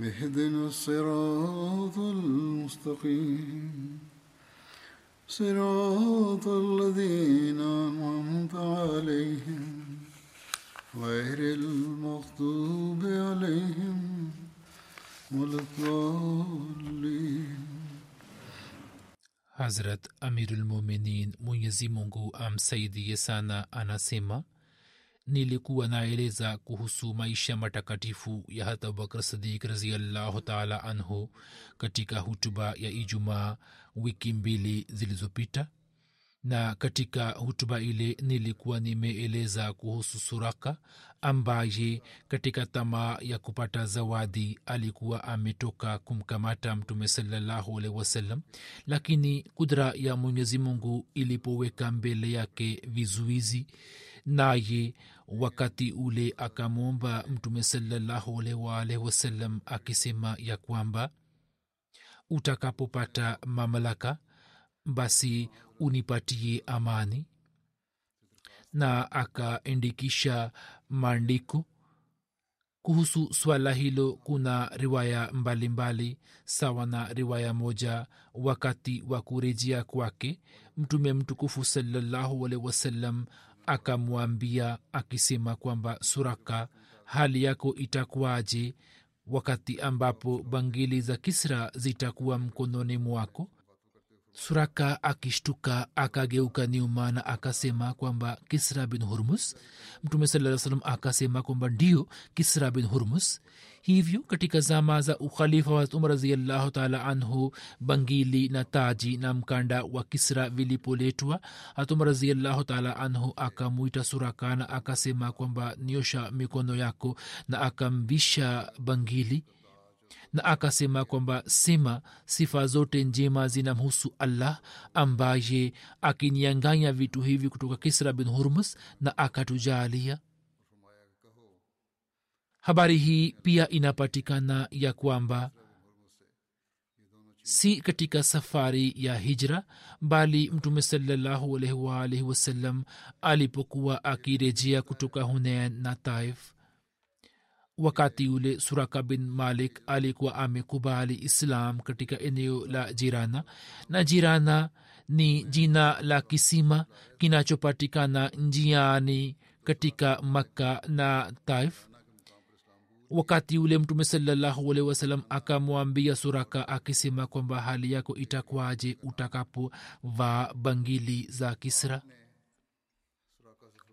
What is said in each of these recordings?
اهدنا الصراط المستقيم. صراط الذين أنعمت عليهم غير المغضوب عليهم ولا الضالين. hazrat amirulmuminin mwenyezi mungu amsaidie sana anasema nilikuwa naeleza kuhusu maisha matakatifu ya hat abubakar sadiq raziallahu taala anhu katika hutuba ya ijumaa wiki mbili zilizopita. Na katika hutuba ile nilikuwa nimeeleza kuhusu suraka ambaye katika tamaa ya kupata zawadi alikuwa ametoka kumkamata mtume salallahu alaihi wasallam lakini kudra ya mwenyezi mungu ilipoweka mbele yake vizuizi naye wakati ule akamwomba mtume salallahu alaihi wasallam akisema ya kwamba utakapopata mamlaka basi unipatie amani. Na akaandikisha maandiko. Kuhusu swala hilo kuna riwaya mbalimbali mbali, sawa na riwaya moja. Wakati wa kurejea kwake mtume mtukufu salallahu alehi wasallam akamwambia akisema kwamba suraka hali yako itakuwaje wakati ambapo bangili za kisra zitakuwa mkononi mwako? Suraka akishtuka akageuka nyuma na akasema kwamba kisra bin hurmus? Mtume saa salam akasema kwamba ndio kisra bin hurmus hivyo katika zama za ukhalifa wa umar raziallahu taala anhu bangili na taji na mkanda wa kisra vilipoletwa hatumar raziallahu taala anhu akamwita surakana akasema kwamba niosha mikono yako na akamvisha bangili na akasema kwamba sema sifa zote njema zinamhusu allah ambaye akinianganya vitu hivi kutoka kisra bin hurmus na akatujalia habari hii pia inapatikana ya kwamba si katika safari ya hijra bali mtume salallahu alaihi waalihi wasallam alipokuwa akirejea kutoka hunen na taif. Wakati ule suraka bin malik alikuwa amekubali islam katika eneo la jirana na jirana ni jina la kisima kinachopatikana njiani katika makka na taif wakati ule mtume salallahu alehi wasalam akamwambia suraka akisema kwamba hali yako itakwaje utakapovaa bangili za kisra?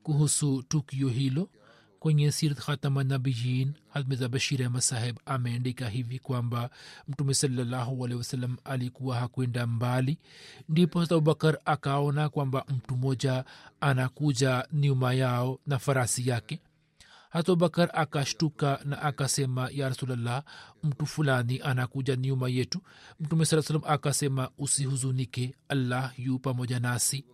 Kuhusu tukio hilo kwenye sirat khatamanabiyin hadmiza bashir ahmad saheb ameandika hivi kwamba mtume salallahu alehi wasalam alikuwa hakwenda mbali. Ndipo abubakar akaona kwamba mtu mmoja anakuja nyuma yao na farasi yake hata abubakar akashtuka na akasema ya rasulllah mtu fulani anakuja nyuma yetu. Mtume saa salam akasema usihuzunike allah yu pamoja nasi.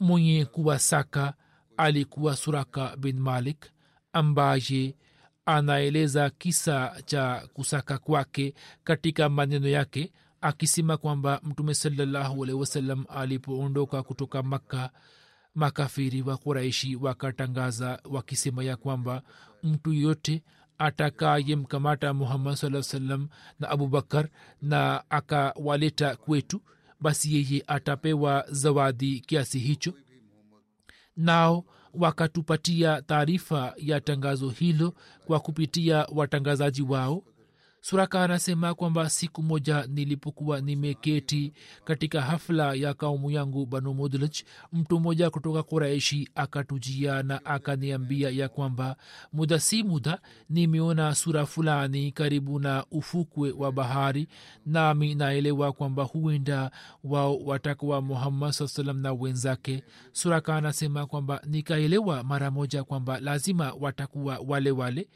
Mwenye kuwasaka alikuwa suraka bin malik ambaye anaeleza kisa cha kusaka kwake katika maneno yake akisema kwamba mtume salallahu alehi wasallam alipoondoka kutoka makka makafiri wa kuraishi wakatangaza wakisema ya kwamba mtu yote atakayemkamata muhammad saa salam na abubakar na akawaleta kwetu basi yeye atapewa zawadi kiasi hicho. Nao wakatupatia taarifa ya tangazo hilo kwa kupitia watangazaji wao suraka anasema kwamba siku moja nilipokuwa nimeketi katika hafla ya kaumu yangu banu mudlj mtu mmoja kutoka kuraishi akatujia na akaniambia ya kwamba muda si muda nimeona sura fulani karibu na ufukwe wa bahari nami naelewa kwamba huenda wao watakuwa muhammad saa salam na wenzake. Suraka anasema kwamba nikaelewa mara moja kwamba lazima watakuwa wale wale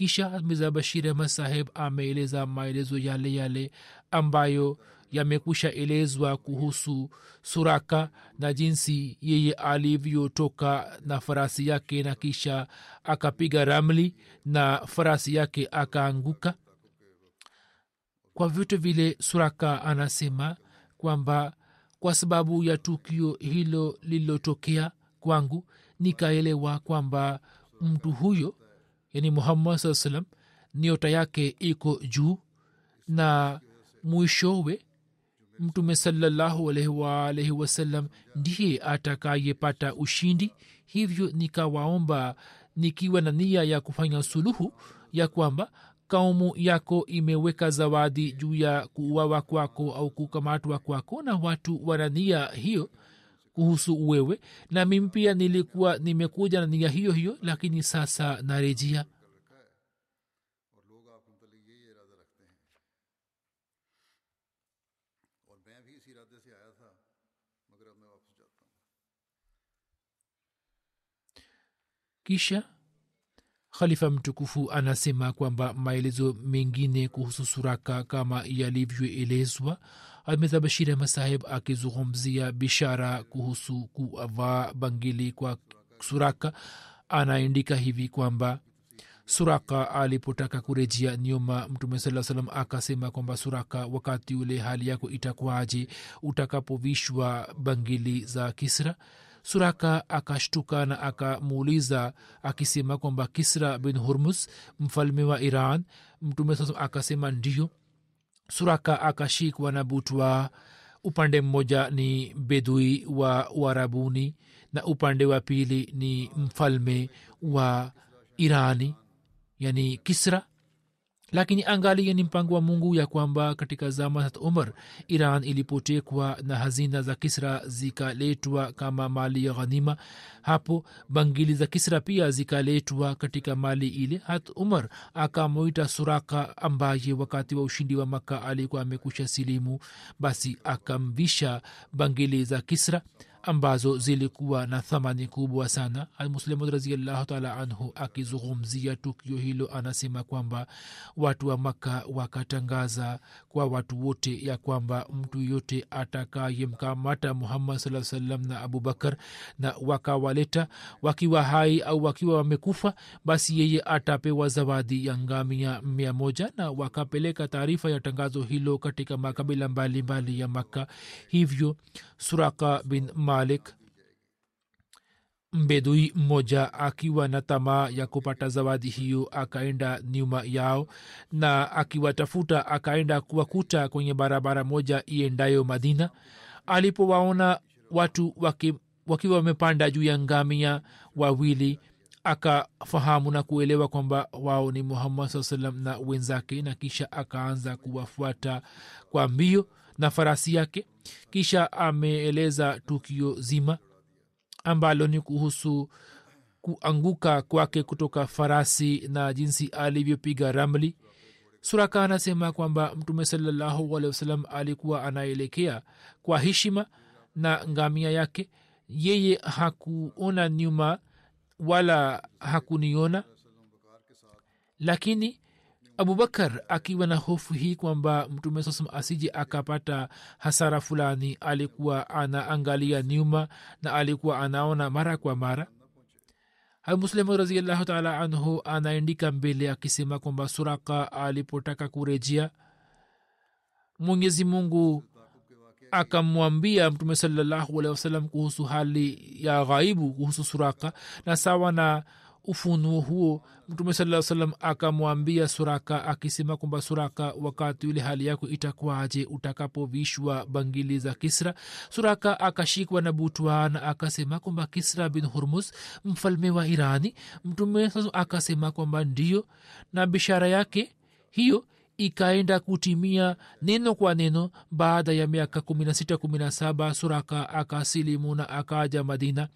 kisha miza bashir ahmad saheb ameeleza maelezo yale yale ambayo yamekwisha elezwa kuhusu suraka na jinsi yeye alivyotoka na farasi yake na kisha akapiga ramli na farasi yake akaanguka. Kwa vyote vile suraka anasema kwamba kwa sababu ya tukio hilo lililotokea kwangu nikaelewa kwamba mtu huyo yani muhammad saa salam niota yake iko juu na mwishowe mtume salallahu alaihi waalaihi wasallam ndiye atakayepata ushindi. Hivyo nikawaomba nikiwa na nia ya kufanya suluhu ya kwamba kaumu yako imeweka zawadi juu ya kuuawa kwako au kukamatwa kwako na watu wana nia hiyo kuhusu wewe na mimi pia nilikuwa nimekuja na nia hiyo hiyo lakini sasa narejia kisha khalifa mtukufu anasema kwamba maelezo mengine kuhusu suraka kama yalivyoelezwa ameza bashir saheb akizungumzia bishara kuhusu kuvaa bangili kwa suraka. Anaandika hivi kwamba suraka alipotaka kurejea nyuma mtume saa salam akasema kwamba suraka wakati ule hali yako itakuwaje utakapovishwa bangili za kisra? Suraka akashtuka na akamuuliza akisema kwamba kisra bin hurmus mfalme wa iran. Mtume saa akasema ndio suraka akashikwa na butwa upande mmoja ni bedui wa uarabuni na upande wa pili ni mfalme wa irani yani kisra lakini angalia ni mpango wa mungu ya kwamba katika zama za umar iran ilipotekwa na hazina za kisra zikaletwa kama mali ya ghanima hapo bangili za kisra pia zikaletwa katika mali ile. Hat umar akamwita suraka ambaye wakati wa ushindi wa maka alikuwa amekusha silimu basi akamvisha bangili za kisra ambazo zilikuwa na thamani kubwa sana. Almuslimud raziallahu taala anhu akizungumzia tukio hilo anasema kwamba watu wa makka wakatangaza kwa watu wote ya kwamba mtu yote atakayemkamata muhammad saa salam na abubakar na wakawaleta wakiwa hai au wakiwa wamekufa basi yeye atapewa zawadi ya ngamia mia moja na wakapeleka taarifa ya tangazo hilo katika makabila mbalimbali mbali ya makka. Hivyo suraka bin malik mbedui mmoja akiwa na tamaa ya kupata zawadi hiyo akaenda nyuma yao na akiwatafuta akaenda kuwakuta kwenye barabara moja iendayo madina. Alipowaona watu waki, wakiwa wamepanda juu ya ngamia wawili akafahamu na kuelewa kwamba wao ni muhammad saa salam na wenzake na kisha akaanza kuwafuata kwa mbio na farasi yake. Kisha ameeleza tukio zima ambalo ni kuhusu kuanguka kwake kutoka farasi na jinsi alivyopiga ramli. Suraka anasema kwamba mtume salallahu alehi wasalam alikuwa anaelekea kwa heshima na ngamia yake. Yeye hakuona nyuma wala hakuniona lakini abubakar akiwa na hofu hii kwamba mtume sasam asije akapata hasara fulani alikuwa anaangalia nyuma na alikuwa anaona mara kwa mara. Muslimu raziallahu taala anhu anaendika mbele akisema kwamba suraka alipotaka kurejea mwenyezi mungu akamwambia mtume salallahu alehi wasalam kuhusu hali ya ghaibu kuhusu suraka na sawa na ufunuo huo. Mtume saa salam akamwambia suraka akisema kwamba suraka wakati ule hali yako itakuwaje utakapovishwa bangili za kisra? Suraka akashikwa na butwana akasema kwamba kisra bin hurmus mfalme wa irani. Mtume akasema kwamba ndio na bishara yake hiyo ikaenda kutimia neno kwa neno. Baada ya miaka 16 17 suraka akasilimu na akaja madina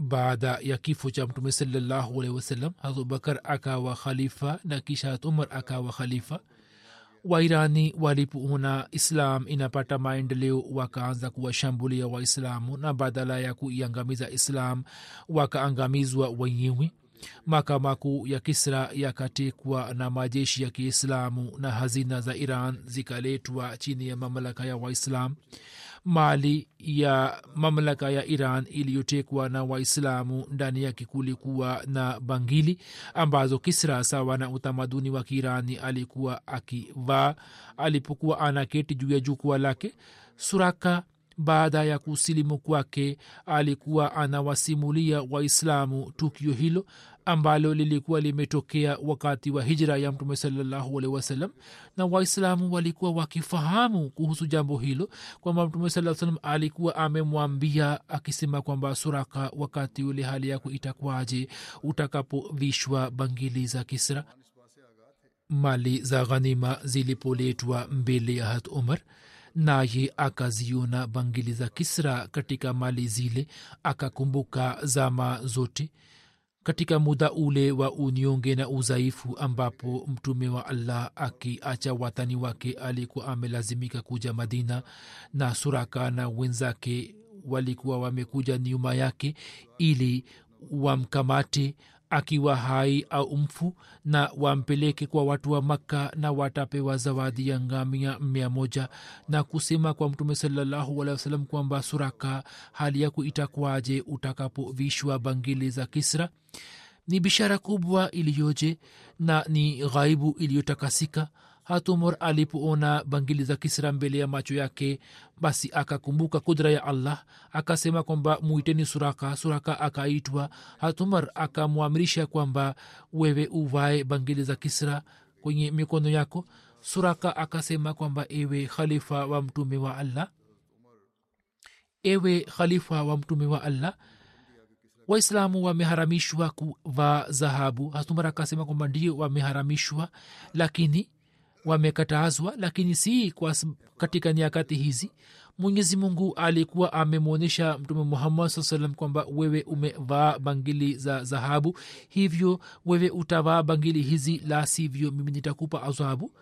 baada ya kifo cha mtume salallahu alehi wasallam abubakar akawa khalifa na kisha umar akawa khalifa. Wairani walipoona islam inapata maendeleo wakaanza kuwashambulia waislamu na badala ya kuiangamiza islam wakaangamizwa wenyewe. Makamaku ya kisra yakatekwa na majeshi ya kiislamu na hazina za iran zikaletwa chini ya mamlaka ya waislam mali ya mamlaka ya iran iliyotekwa na waislamu ndani yake kulikuwa na bangili ambazo kisra sawa na utamaduni wa kiirani alikuwa akivaa. Alipokuwa anaketi juu ya jukwaa lake suraka baada ya kusilimu kwake alikuwa anawasimulia waislamu tukio hilo ambalo lilikuwa limetokea wakati wa hijra ya mtume salallahu alehi wasallam na waislamu walikuwa wakifahamu kuhusu jambo hilo kwamba mtume saa salam alikuwa amemwambia akisema kwamba suraka wakati ule hali yako itakwaje utakapovishwa bangili za kisra. Mali za ghanima zilipoletwa mbele ya hat umar naye akaziona bangili za kisra katika mali zile akakumbuka zama zote katika muda ule wa unyonge na udhaifu ambapo mtume wa allah akiacha watani wake alikuwa amelazimika kuja madina na suraka na wenzake walikuwa wamekuja nyuma yake ili wamkamate akiwa hai au mfu na wampeleke kwa watu wa makka na watapewa zawadi ya ngamia mia moja. Na kusema kwa mtume salallahu alehi wasalam kwamba suraka hali yako itakwaje utakapovishwa bangili za kisra ni bishara kubwa iliyoje na ni ghaibu iliyotakasika hatumor alipoona bangili za kisra mbele ya macho yake basi akakumbuka kudra ya allah akasema kwamba muiteni suraka. Suraka akaitwa. Hatumar akamwamrisha kwamba wewe uvae bangili za kisra kwenye mikono yako. Suraka akasema kwamba ewe khalifa wa mtume wa allah ewe khalifa wa mtume wa allah waislamu wameharamishwa kuvaa dhahabu. Hatumar akasema kwamba ndio wameharamishwa lakini wamekatazwa lakini si kwa katika nyakati hizi. Mwenyezi mungu alikuwa amemwonyesha mtume muhammad saa salam kwamba wewe umevaa bangili za dhahabu hivyo wewe utavaa bangili hizi la sivyo mimi nitakupa adhabu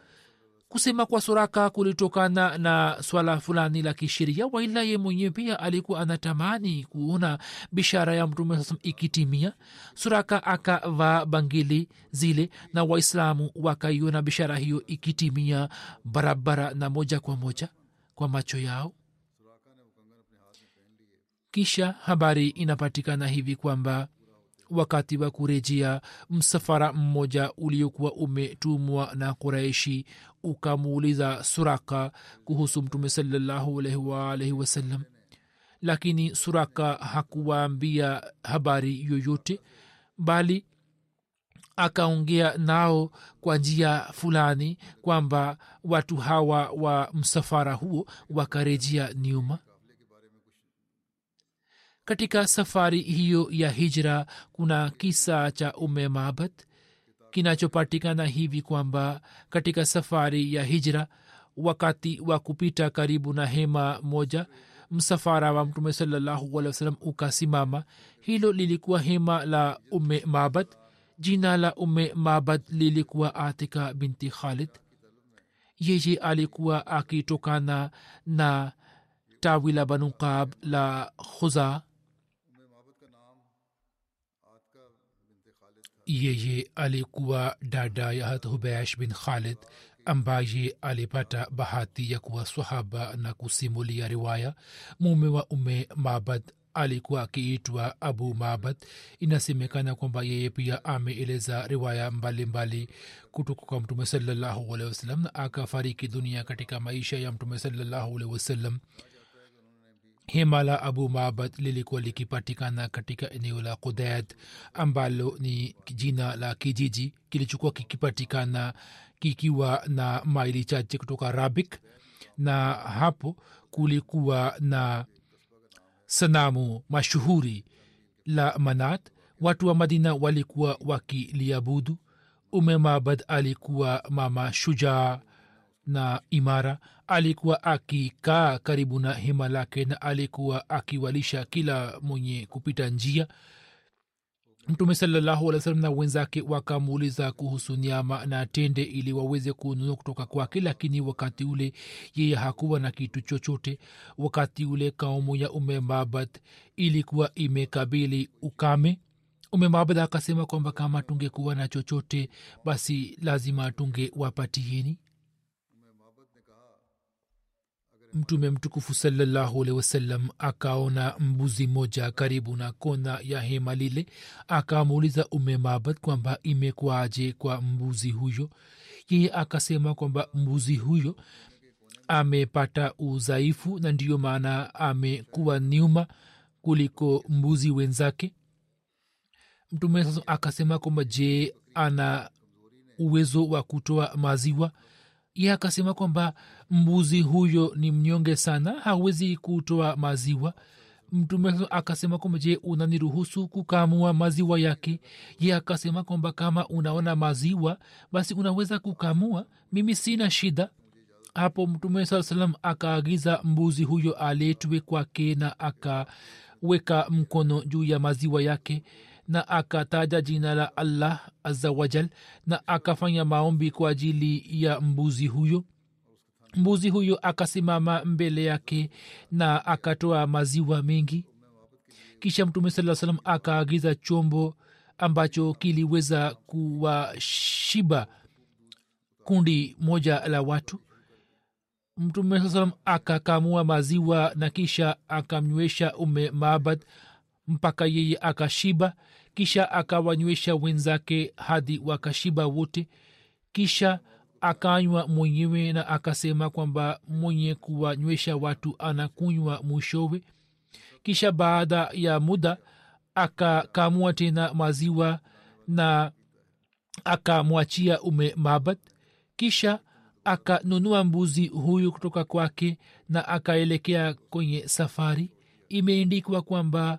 kusema kwa suraka kulitokana na swala fulani la kisheria. Waila ye mwenyewe pia alikuwa anatamani kuona bishara ya mtume sasam ikitimia. Suraka akavaa bangili zile na waislamu wakaiona bishara hiyo ikitimia barabara na moja kwa moja kwa macho yao. Kisha habari inapatikana hivi kwamba wakati wa kurejea msafara mmoja uliokuwa umetumwa na quraishi ukamuuliza suraka kuhusu mtume salallahu alaihi wasallam lakini suraka hakuwaambia habari yoyote bali akaongea nao kwa njia fulani kwamba watu hawa wa msafara huo wakarejea nyuma. Katika safari hiyo ya hijra kuna kisa cha ume mabad kinachopatikana hivi kwamba katika safari ya hijra wakati wa kupita karibu na hema moja msafara wa mtume salallahu ukasimama. Hilo lilikuwa hema la ume mabad. Jina la ume mabad lilikuwa atika binti khalid. Yeye alikuwa akitokana na tawi la banukab la khuzaa yeye alikuwa dada ya hat hubash bin khalid ambaye alipata bahati ya kuwa swahaba na kusimulia riwaya. Mume wa ume mabad alikuwa akiitwa abu mabad. Inasemekana kwamba yeye pia ameeleza riwaya mbalimbali kutoka kwa mtume salallahu alehi wasallam na akafariki dunia katika maisha ya mtume salallahu alehi wasallam hema la abu mabad lilikuwa likipatikana katika eneo la kudad ambalo ni jina la kijiji kilichokuwa kikipatikana kikiwa na maili chache kutoka rabik na hapo kulikuwa na sanamu mashuhuri la manat. Watu wa madina walikuwa wakiliabudu. Ume mabad alikuwa mama shujaa na imara alikuwa akikaa karibu na hema lake na alikuwa akiwalisha kila mwenye kupita njia. Mtume salallahu alih salam na wenzake wakamuuliza kuhusu nyama na tende ili waweze kununua kutoka kwake lakini wakati ule yeye hakuwa na kitu chochote. Wakati ule kaumu ya umemabad ilikuwa imekabili ukame. Umemabad akasema kwamba kama tungekuwa na chochote basi lazima tungewapatieni mtume mtukufu salllahualhi wasallam akaona mbuzi moja karibu na kona ya hema lile akamuuliza ume mabad kwamba imekwaje kwa mbuzi huyo? Yeye akasema kwamba mbuzi huyo amepata udhaifu na ndiyo maana amekuwa nyuma kuliko mbuzi wenzake. Mtume sasa akasema kwamba je ana uwezo wa kutoa maziwa? Ye akasema kwamba mbuzi huyo ni mnyonge sana hawezi kutoa maziwa. Mtume akasema kwamba je unaniruhusu kukamua maziwa yake? Ye akasema kwamba kama unaona maziwa basi unaweza kukamua. Mimi sina shida. Hapo mtume saa salam akaagiza mbuzi huyo aletwe kwake na akaweka mkono juu ya maziwa yake na akataja jina la allah aza wajal na akafanya maombi kwa ajili ya mbuzi huyo mbuzi huyo akasimama mbele yake na akatoa maziwa mengi. Kisha mtume saa salam akaagiza chombo ambacho kiliweza kuwashiba kundi moja la watu. Mtume saa salam akakamua maziwa na kisha akamnywesha ume maabad mpaka yeye akashiba kisha akawanywesha wenzake hadi wakashiba wote. Kisha akanywa mwenyewe na akasema kwamba mwenye kuwanywesha watu anakunywa mwishowe. Kisha baada ya muda akakamua tena maziwa na akamwachia ume mabad kisha akanunua mbuzi huyu kutoka kwake na akaelekea kwenye safari. Imeendikwa kwamba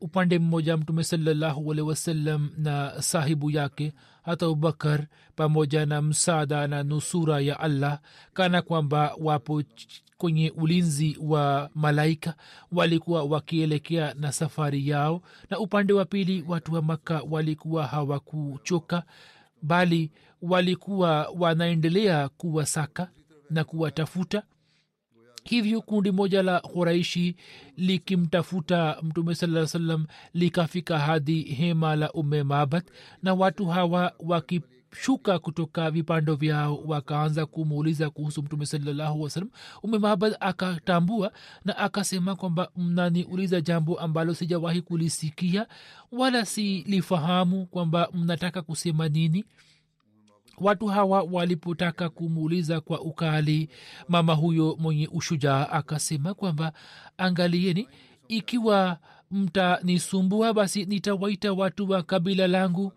upande mmoja mtume salallahu alehi wasallam na sahibu yake abubakar pamoja na msaada na nusura ya allah kana kwamba wapo kwenye ulinzi wa malaika walikuwa wakielekea na safari yao. Na upande wa pili watu wa makka walikuwa hawakuchoka bali walikuwa wanaendelea kuwasaka na kuwatafuta hivyo kundi moja la khuraishi likimtafuta mtume saa salam likafika hadi hema la ume mabat na watu hawa wakishuka kutoka vipando vyao wakaanza kumuuliza kuhusu mtume salallahu wasalam ume mabat akatambua na akasema kwamba mnaniuliza jambo ambalo sijawahi kulisikia wala silifahamu kwamba mnataka kusema nini watu hawa walipotaka kumuuliza kwa ukali mama huyo mwenye ushujaa akasema kwamba angalieni ikiwa mtanisumbua basi nitawaita watu wa kabila langu.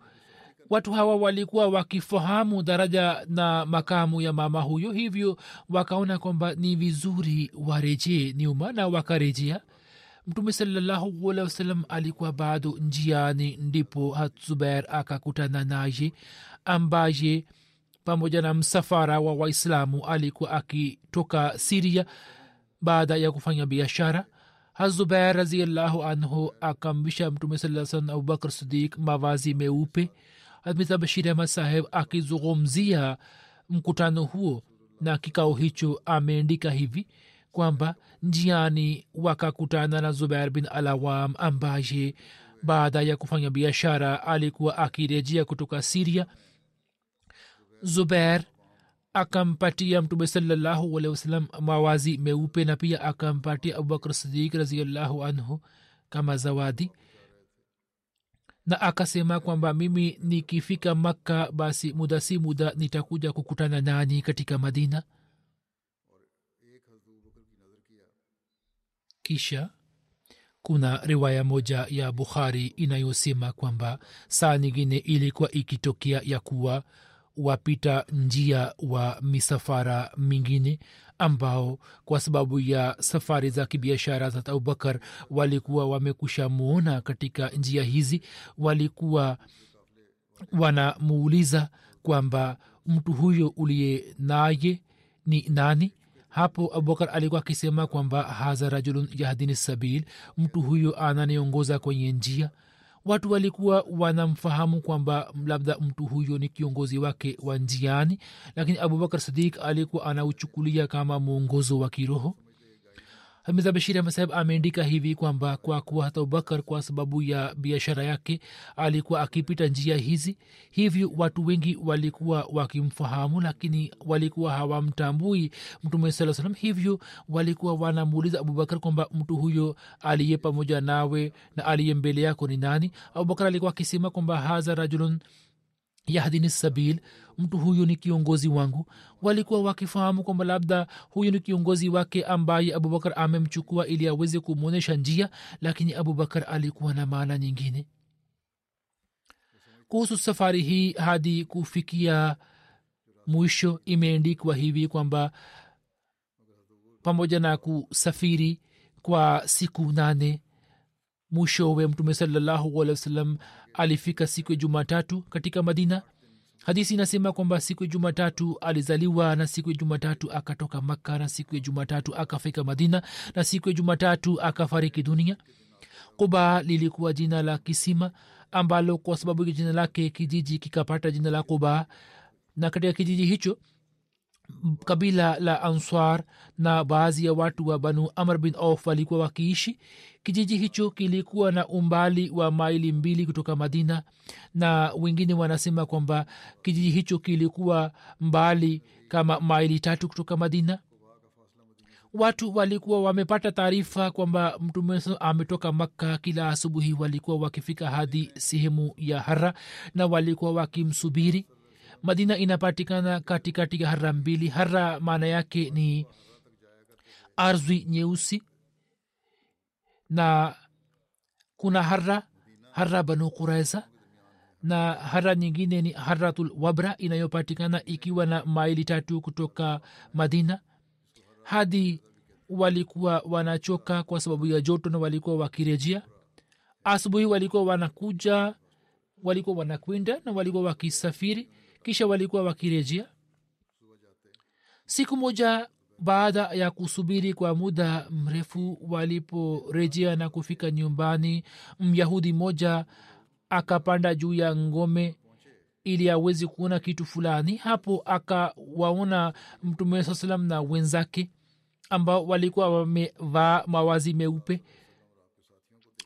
Watu hawa walikuwa wakifahamu daraja na makamu ya mama huyo hivyo wakaona kwamba ni vizuri warejee. Nyuma na wakarejea. Mtume salllahualhi wasalam alikuwa bado njiani ndipo zubair akakutana naye ambaye pamoja na msafara wa waislamu alikuwa akitoka siria baada ya kufanya biashara. Hazubair raziallahu anhu akamvisha mtume saa salam abubakar sidik mavazi meupe. Admita bashir ahmad saheb akizungumzia mkutano huo na kikao hicho ameandika hivi kwamba njiani wakakutana na zubair bin alawam ambaye baada ya kufanya biashara alikuwa akirejea kutoka siria zubair akampatia mtume salallahu alehi wasalam mawazi meupe na pia akampatia abubakr sidik raziallahu anhu kama zawadi. Na akasema kwamba mimi nikifika makka basi muda si muda nitakuja kukutana nani katika madina. Kisha kuna riwaya moja ya bukhari inayosema kwamba saa nyingine ilikuwa ikitokea ya kuwa wapita njia wa misafara mingine ambao kwa sababu ya safari za kibiashara za abubakar walikuwa wamekusha muona katika njia hizi walikuwa wanamuuliza kwamba mtu huyo uliye naye ni nani? Hapo abubakar alikuwa akisema kwamba hadha rajulun yahdini sabil mtu huyo ananiongoza kwenye njia watu walikuwa wanamfahamu kwamba labda mtu huyo ni kiongozi wake wa njiani lakini abubakar sadik alikuwa anauchukulia kama mwongozo wa kiroho hamiza bashiri ahmad ameandika hivi kwamba kwa kuwa hata abubakar kwa sababu ya biashara yake alikuwa akipita njia hizi hivyo watu wengi walikuwa wakimfahamu lakini walikuwa hawamtambui mtume saa salam hivyo walikuwa wanamuuliza abubakar kwamba mtu huyo aliye pamoja nawe na aliye mbele yako ni nani? Abubakar alikuwa akisema kwamba haza rajulun yahdini sabil mtu huyu ni kiongozi wangu. Walikuwa wakifahamu kwamba labda huyu ni kiongozi wake ambaye abubakar amemchukua ili aweze kumwonyesha njia lakini abubakar alikuwa na maana nyingine. Kuhusu safari hii hadi kufikia mwisho imeendikwa hivi kwamba pamoja na kusafiri kwa siku nane mwishowe mtume salallahu alehi wasallam alifika siku ya jumatatu katika madina. Hadisi inasema kwamba siku ya jumatatu alizaliwa na siku ya jumatatu akatoka makka na siku ya jumatatu akafika madina na siku ya jumatatu akafariki dunia. Kuba lilikuwa jina la kisima ambalo kwa sababu ya jina lake kijiji kikapata jina la kuba na katika kijiji hicho kabila la answar na baadhi ya watu wa banu amr bin auf walikuwa wakiishi. Kijiji hicho kilikuwa na umbali wa maili mbili kutoka madina na wengine wanasema kwamba kijiji hicho kilikuwa mbali kama maili tatu kutoka madina. Watu walikuwa wamepata taarifa kwamba mtume ametoka makka kila asubuhi. Walikuwa wakifika hadi sehemu ya hara na walikuwa wakimsubiri madina inapatikana katikati ya hara mbili. Hara maana yake ni ardhi nyeusi na kuna hara hara banu kuraiza na hara nyingine ni haratul wabra inayopatikana ikiwa na maili tatu kutoka madina. Hadi walikuwa wanachoka kwa sababu ya joto na walikuwa wakirejea. Asubuhi walikuwa wanakuja walikuwa wanakwenda na walikuwa wakisafiri kisha walikuwa wakirejea. Siku moja baada ya kusubiri kwa muda mrefu waliporejea na kufika nyumbani myahudi moja akapanda juu ya ngome ili awezi kuona kitu fulani. Hapo akawaona mtume saa salam na wenzake ambao walikuwa wamevaa mawazi meupe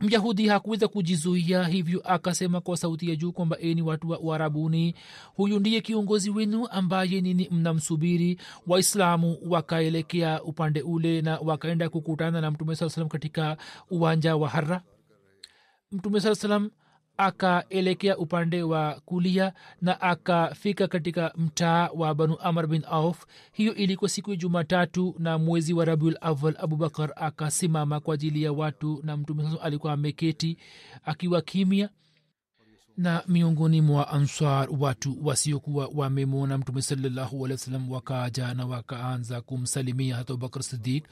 myahudi hakuweza kujizuia hivyo akasema kwa sauti ya juu kwamba eni watu wa uarabuni huyu ndiye kiongozi wenu ambaye nini mnamsubiri. Waislamu wakaelekea upande ule na wakaenda kukutana na mtume saa salam katika uwanja wa hara mtume saa salam akaelekea upande wa kulia na akafika katika mtaa wa banu amr bin auf. Hiyo ilikuwa siku ya jumatatu na mwezi wa rabiul awal abubakar akasimama kwa ajili ya watu na mtume sasa alikuwa ameketi akiwa kimya na miongoni mwa answar watu wasiokuwa wamemwona mtume salallahu alehi wasallam wakaja na wakaanza kumsalimia hata abubakar sidik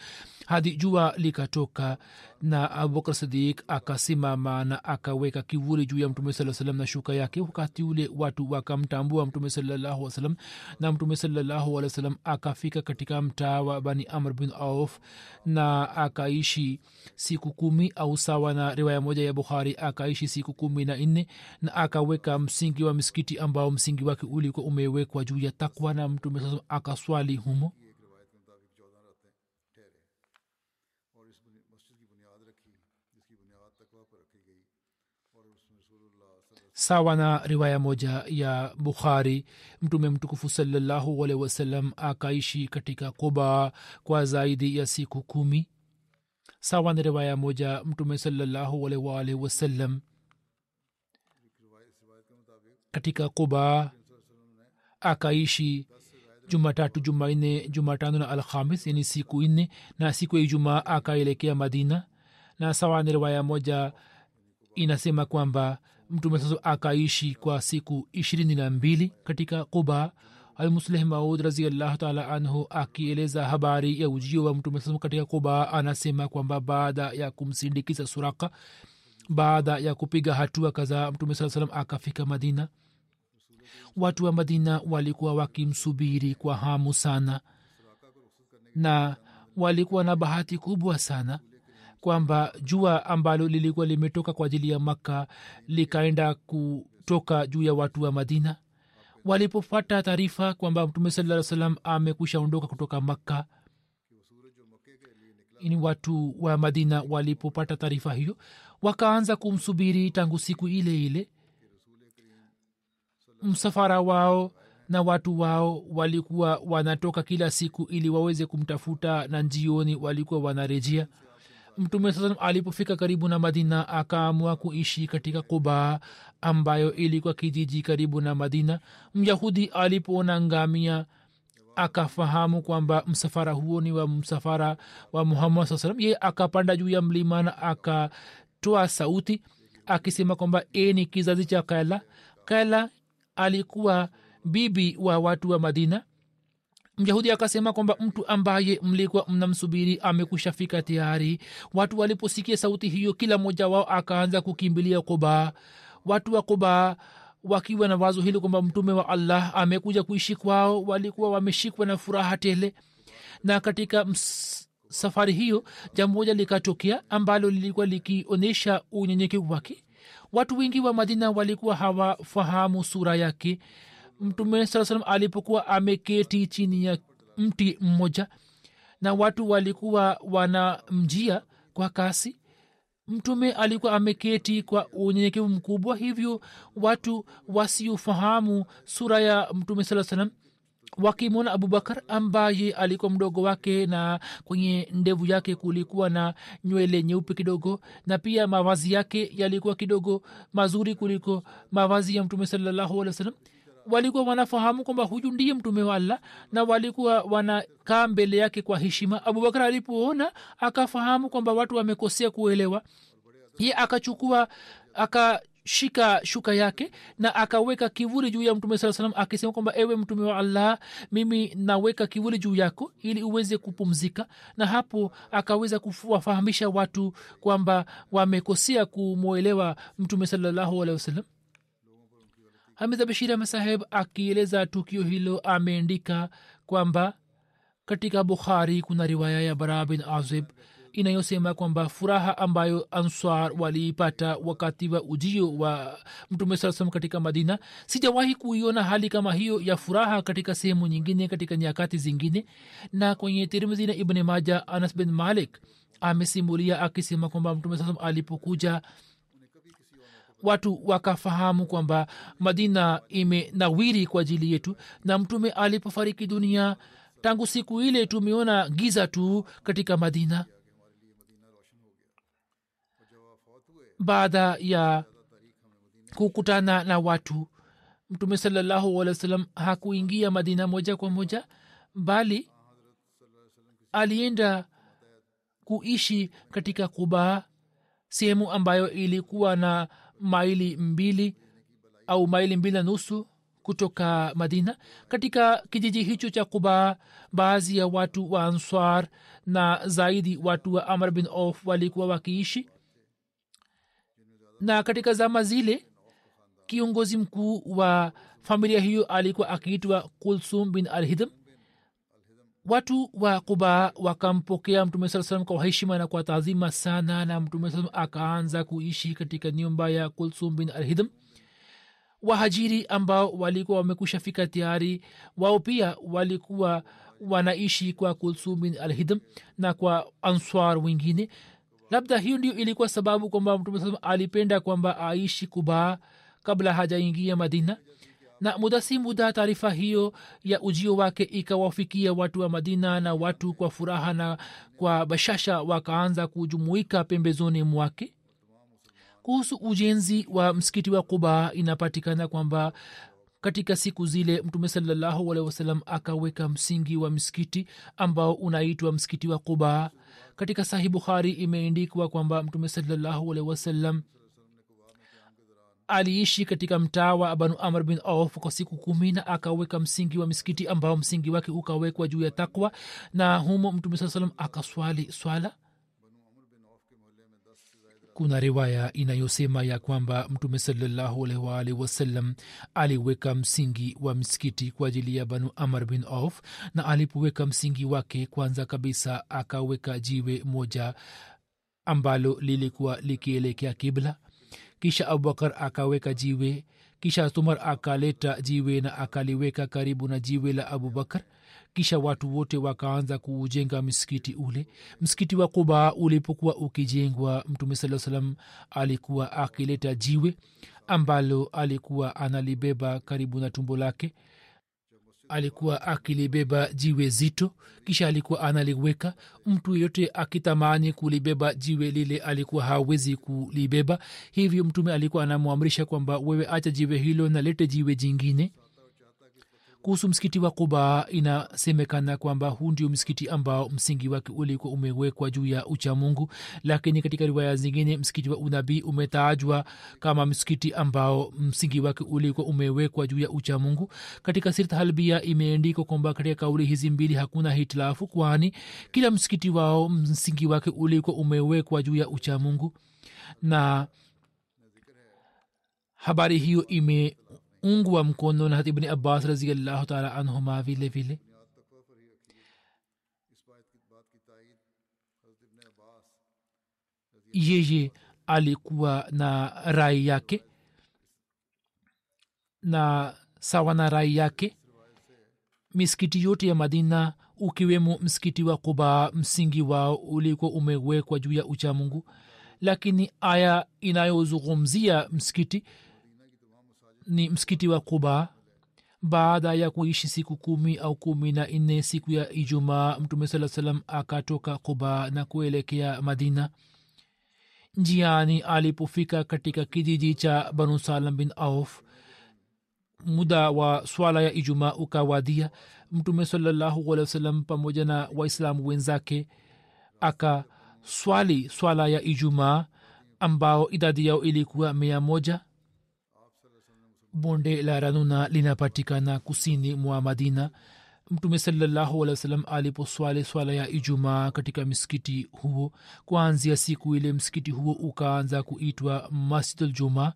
hadi jua likatoka na abubakar sidik akasimama na akaweka kivuli juu ya mtume saa salam na shuka yake. Wakati ule watu wakamtambua mtume salallahu salam na mtume salallahu alehi wasalam akafika katika mtaa wa bani amr bin auf na akaishi siku kumi au sawa na riwaya moja ya bukhari akaishi siku kumi na nne na akaweka msingi wa misikiti ambao msingi wake ulikuwa umewekwa juu ya takwa na mtume saa akaswali humo sawa na riwaya moja ya bukhari. Mtume mtukufu salallahu alehi wasallam akaishi katika kuba kwa zaidi ya siku kumi. Sawa na riwaya moja mtume salallahu alehi waalihi wasallam katika kuba akaishi jumatatu jumanne jumatano na alhamis yani siku nne na siku ya ijumaa akaelekea madina. Na sawa na riwaya moja inasema kwamba mtume sasa akaishi kwa siku ishirini na mbili katika quba. Almusleh maud raziallahu taala anhu akieleza habari ya ujio wa mtume sasa katika quba anasema kwamba baada ya kumsindikiza suraka baada ya kupiga hatua kadhaa mtume saa salam akafika madina. Watu wa madina walikuwa wakimsubiri kwa hamu sana na walikuwa na bahati kubwa sana kwamba jua ambalo lilikuwa limetoka kwa ajili ya makka likaenda kutoka juu ya watu wa madina. Walipopata taarifa kwamba mtume saa salam amekusha ondoka kutoka makka ni watu wa madina walipopata taarifa hiyo wakaanza kumsubiri tangu siku ile ile. Msafara wao na watu wao walikuwa wanatoka kila siku ili waweze kumtafuta na njioni walikuwa wanarejea mtume saa alipofika karibu na madina akaamua kuishi katika kubaa ambayo ilikuwa kijiji karibu na madina. Myahudi alipoona ngamia akafahamu kwamba msafara huo ni wa msafara wa muhammad saa salam ye akapanda juu ya mlima na akatoa sauti akisema kwamba e ni kizazi cha kaila. Kaila alikuwa bibi wa watu wa madina myahudi akasema kwamba mtu ambaye mlikuwa mnamsubiri amekusha fika tayari. Watu waliposikia sauti hiyo kila mmoja wao akaanza kukimbilia kuba watu wa kuba wakiwa na wazo hili kwamba mtume wa allah amekuja kuishi kwao walikuwa wameshikwa na furaha tele. Na katika safari hiyo jambo moja likatokea ambalo lilikuwa likionyesha unyenyekevu wake. Watu wengi wa madina walikuwa hawafahamu sura yake mtume saa salam alipokuwa ameketi chini ya mti mmoja na watu walikuwa wanamjia kwa kasi mtume alikuwa ameketi kwa unyenyekevu mkubwa. Hivyo watu wasiofahamu sura ya mtume saa salam wakimwona abubakar ambaye alikuwa mdogo wake na kwenye ndevu yake kulikuwa na nywele nyeupe kidogo na pia mavazi yake yalikuwa kidogo mazuri kuliko mavazi ya mtume salallahu alih wa sallam walikuwa wanafahamu kwamba huyu ndiye mtume wa allah na walikuwa wanakaa mbele yake kwa heshima. Abubakar alipoona akafahamu kwamba watu wamekosea kuelewa. Ye akachukua akashika shuka yake na akaweka kivuli juu ya mtume saa salam akisema kwamba ewe mtume wa allah mimi naweka kivuli juu yako ili uweze kupumzika. Na hapo akaweza kuwafahamisha watu kwamba wamekosea kumwelewa mtume salallahu alehi wasallam hamida bashir ahmed akieleza tukio hilo ameandika kwamba katika bukhari kuna riwaya ya bara bin azib inayosema kwamba furaha ambayo answar waliipata wakati wa ujio wa mtume saa salam katika madina sijawahi kuiona hali kama hiyo ya furaha katika sehemu nyingine katika nyakati zingine. Na kwenye tirmizi na ibne maja anas bin malik amesimulia akisema kwamba mtume saa salam alipokuja watu wakafahamu kwamba madina imenawiri kwa ajili yetu na mtume alipofariki dunia tangu siku ile tumeona giza tu katika madina. Baada ya kukutana na watu mtume salallahu alih wa sallam hakuingia madina moja kwa moja bali alienda kuishi katika kubaa sehemu ambayo ilikuwa na maili mbili au maili mbili na nusu kutoka madina katika kijiji hicho cha kuba baadhi ya watu wa answar na zaidi watu wa amr bin of walikuwa wakiishi. Na katika zama zile kiongozi mkuu wa familia hiyo alikuwa akiitwa kulsum bin alhidm watu wa kuba wakampokea mtume saa salam kwa heshima na kwa taazima sana na mtume saa akaanza kuishi katika nyumba ya kulsum bin alhidm wahajiri ambao walikuwa wamekusha fika tayari wao pia walikuwa wanaishi kwa kulsum bin alhidm na kwa answar wengine. Labda hiyo ndio ilikuwa sababu kwamba mtume saa alipenda kwamba aishi kubaa kabla hajaingia madina na muda si muda taarifa hiyo ya ujio wake ikawafikia watu wa madina na watu kwa furaha na kwa bashasha wakaanza kujumuika pembezoni mwake. Kuhusu ujenzi wa msikiti wa kuba inapatikana kwamba katika siku zile mtume salallahu alehi wasalam akaweka msingi wa msikiti ambao unaitwa msikiti wa kuba katika sahih bukhari imeendikwa kwamba mtume salallahu alehi wasallam aliishi katika mtaa wa banu amr bin auf kwa siku kumi na akaweka msingi wa misikiti ambao msingi wake ukawekwa juu ya takwa na humo mtume saa salam akaswali swala. Kuna riwaya inayosema ya kwamba mtume salallahu alaihi wasallam aliweka msingi wa msikiti kwa ajili ya banu amr bin auf na alipoweka msingi wake kwanza kabisa akaweka jiwe moja ambalo lilikuwa likielekea kibla kisha abubakar akaweka jiwe kisha tumar akaleta jiwe na akaliweka karibu na jiwe la abubakar. Kisha watu wote wakaanza kuujenga msikiti ule. Msikiti wa kuba ulipokuwa ukijengwa mtume saa salam alikuwa akileta jiwe ambalo alikuwa analibeba karibu na tumbo lake alikuwa akilibeba jiwe zito kisha alikuwa analiweka. Mtu yeyote akitamani kulibeba jiwe lile alikuwa hawezi kulibeba. Hivyo mtume alikuwa anamwamrisha kwamba wewe acha jiwe hilo nalete jiwe jingine kuhusu msikiti wa kuba inasemekana kwamba huu ndio msikiti ambao msingi wake ulikuwa umewekwa juu ya uchamungu lakini katika riwaya zingine msikiti wa unabii umetajwa kama msikiti ambao msingi wake ulikuwa umewekwa juu ya uchamungu katika sirthalbia imeendikwa kwamba katika kauli hizi mbili hakuna hitilafu kwani kila msikiti wao msingi wake ulikuwa umewekwa juu ya uchamungu na habari hiyo ime ungwa mkono na ibni abbas raziallahu taala anhuma vile vile. Yeye alikuwa na rai yake na sawa na rai yake. Misikiti yote ya madina ukiwemo msikiti wa kuba msingi wao ulikuwa umewekwa juu ya uchamungu lakini aya inayozungumzia msikiti ni msikiti wa kuba baada ya kuishi siku kumi au kumi na nne siku ya ijumaa mtume saa salam akatoka kuba na kuelekea madina. Njiani alipofika katika kijiji cha banu salam bin auf muda wa swala ya ijumaa ukawadia. Mtume wasallam pamoja na waislamu wenzake akaswali swala ya ijumaa ambao idadi yao ilikuwa mia moja bonde la ranuna linapatikana kusini mwa madina. Mtume salallahu alih wa sallam aliposwali swala ya ijumaa katika msikiti huo kuanzia siku ile msikiti huo ukaanza kuitwa masjiduljumaa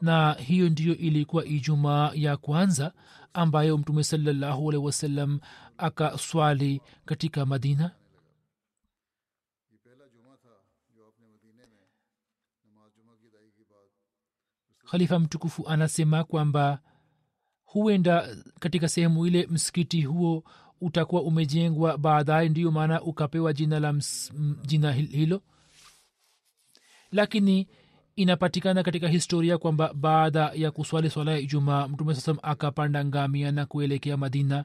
na hiyo ndiyo ilikuwa ijumaa ya kwanza ambayo mtume salallahu akaswali katika madina khalifa mtukufu anasema kwamba huenda katika sehemu ile msikiti huo utakuwa umejengwa baadaye ndiyo maana ukapewa jina la ms, m, jina hilo. Lakini inapatikana katika historia kwamba baada ya kuswali swala ya ijumaa mtume sasam akapanda ngamia na kuelekea madina.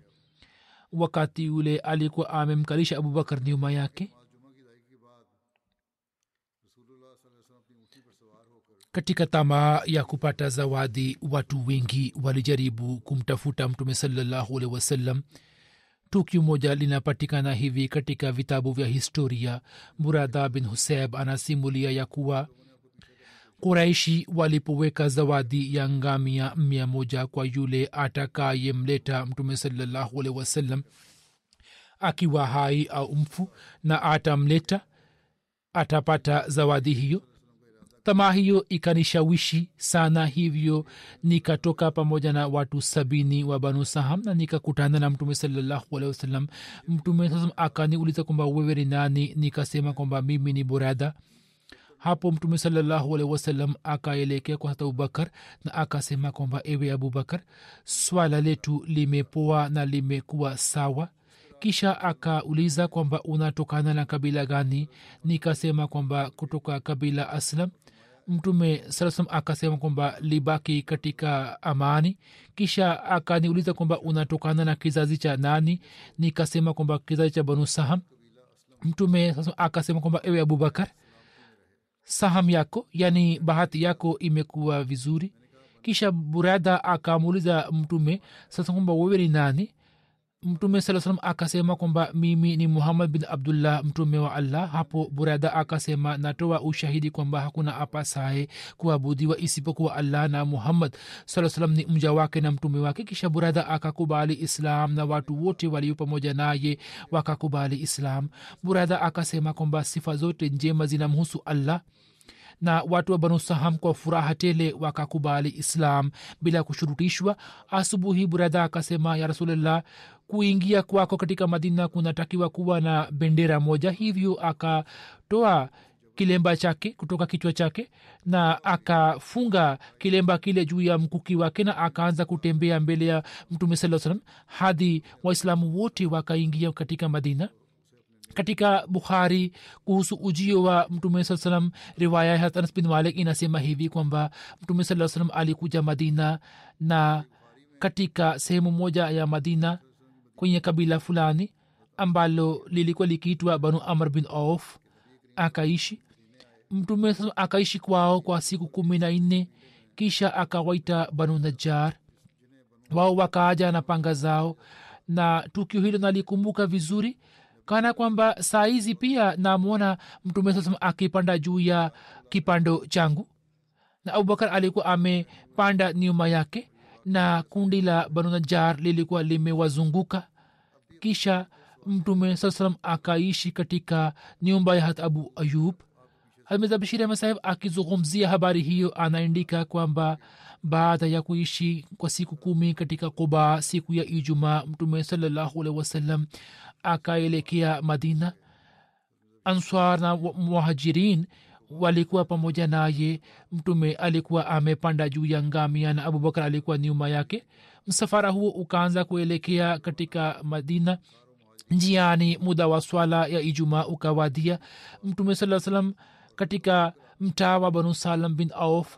Wakati ule alikuwa amemkalisha abubakar nyuma yake katika tamaa ya kupata zawadi watu wengi walijaribu kumtafuta mtume salallahu alehi wasallam. Tukio moja linapatikana hivi katika vitabu vya historia. Murada bin huseb anasimulia ya kuwa kuraishi walipoweka zawadi ya ngamia mia moja kwa yule atakayemleta mtume salallahu alehi wasallam akiwa hai au mfu na atamleta atapata zawadi hiyo tamaa hiyo ikanishawishi sana hivyo nikatoka pamoja na watu sabini wa banu saham na nikakutana na mtume salallahu wasalam mtume sasa akaniuliza kwamba wewe ni nani? Nikasema kwamba mimi ni burada hapo mtume salallahu wasalam akaelekea kwa hata abubakar na akasema kwamba ewe abubakar swala letu limepoa na limekuwa sawa kisha akauliza kwamba unatokana na kabila gani? Nikasema kwamba kutoka kabila aslam. Mtume salam akasema kwamba libaki katika amani. Kisha akaniuliza kwamba unatokana na kizazi cha nani? Nikasema kwamba kizazi cha banu saham. Mtume akasema kwamba ewe abubakar saham yako yani bahati yako imekuwa vizuri. Kisha burada akamuuliza mtume sasa kwamba wewe ni nani mtume saa salam akasema kwamba mimi ni muhammad bin abdullah mtume wa allah. Hapo burada akasema natoa ushahidi kwamba hakuna apasaye kuabudiwa isipokuwa allah na muhammad saa salam ni mja wake na mtume wake. Kisha burada akakubali islam na watu wote walio pamoja naye wakakubali islam. Burada akasema kwamba sifa zote njema zinamhusu allah na watu wa banu saham kwa furaha tele wakakubali islam bila kushurutishwa. Asubuhi bradha akasema ya rasulllah kuingia kwako katika madina kunatakiwa kuwa na bendera moja. Hivyo akatoa kilemba chake kutoka kichwa chake na akafunga kilemba kile juu ya mkuki wake na akaanza kutembea mbele ya mtume saa salam hadi waislamu wote wakaingia katika madina katika bukhari kuhusu ujio wa mtume saa salam riwaya ya anas bin malik inasema hivi kwamba mtume saa salam alikuja madina na katika sehemu moja ya madina kwenye kabila fulani ambalo lilikuwa likiitwa banu amr bin auf akaishi. Mtume akaishi kwao kwa siku kumi na nne kisha akawaita banu najar wao wakaaja na panga zao na tukio hilo nalikumbuka vizuri kana kwamba saa hizi pia namwona mtume saa akipanda juu ya kipando changu. Na abubakar alikuwa amepanda nyuma yake na kundi la banunajar lilikuwa limewazunguka. Kisha mtume saa salam akaishi katika nyumba ya hat abu ayub. Hamizabshiri masahib akizungumzia habari hiyo anaandika kwamba baada ya kuishi kwa siku kumi katika kuba siku ya ijumaa mtume salallahu alehi wasallam akaelekea madina. Answar na muhajirin walikuwa pamoja naye. Mtume alikuwa amepanda juu ya ngamia na abubakar alikuwa nyuma yake. Msafara huo ukaanza kuelekea katika madina. Njiani muda wa swala ya ijumaa ukawadia. Mtume saa salam katika mtaa wa banu salam bin auf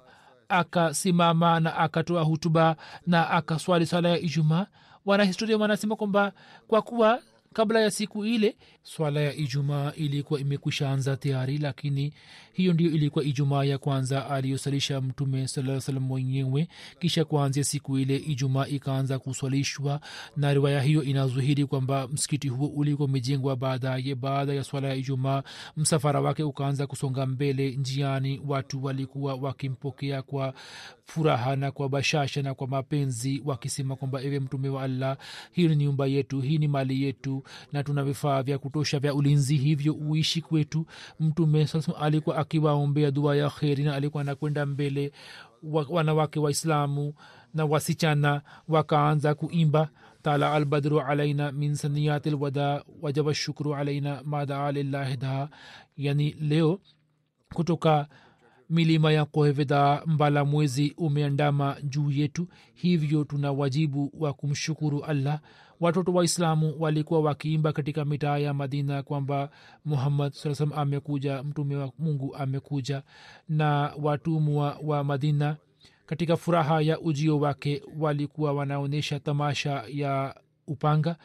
akasimama na akatoa hutuba na akaswali swala ya ijumaa. Wanahistoria wanasema kwamba kwa kuwa kabla ya siku ile swala ya ijumaa ilikuwa imekwisha anza tayari lakini hiyo ndio ilikuwa ijumaa ya kwanza aliyosalisha mtume saa salam mwenyewe. Kisha kuanzia siku ile ijumaa ikaanza kuswalishwa na riwaya hiyo inazuhiri kwamba msikiti huo ulikuwa umejengwa baadaye. Baada ya swala ya ijumaa msafara wake ukaanza kusonga mbele njiani. Watu walikuwa wakimpokea kwa furaha na kwa bashasha na kwa mapenzi wakisema kwamba ewe mtume wa allah hii ni nyumba yetu hii ni mali yetu na tuna vifaa vya kutosha vya ulinzi hivyo uishi kwetu. Mtume alikuwa akiwaombea dua ya kheri na alikuwa anakwenda mbele wanawake waislamu na wasichana wakaanza kuimba tala albadru alaina min saniyati lwada wajaba shukru alaina madaa lillahi daha. Yani leo kutoka milima ya koheveda mbala mwezi umeandama juu yetu. Hivyo tuna wajibu wa kumshukuru allah. Watoto waislamu walikuwa wakiimba katika mitaa ya madina kwamba muhammad saa amekuja mtume wa mungu amekuja. Na watumwa wa madina katika furaha ya ujio wake walikuwa wanaonyesha tamasha ya upanga.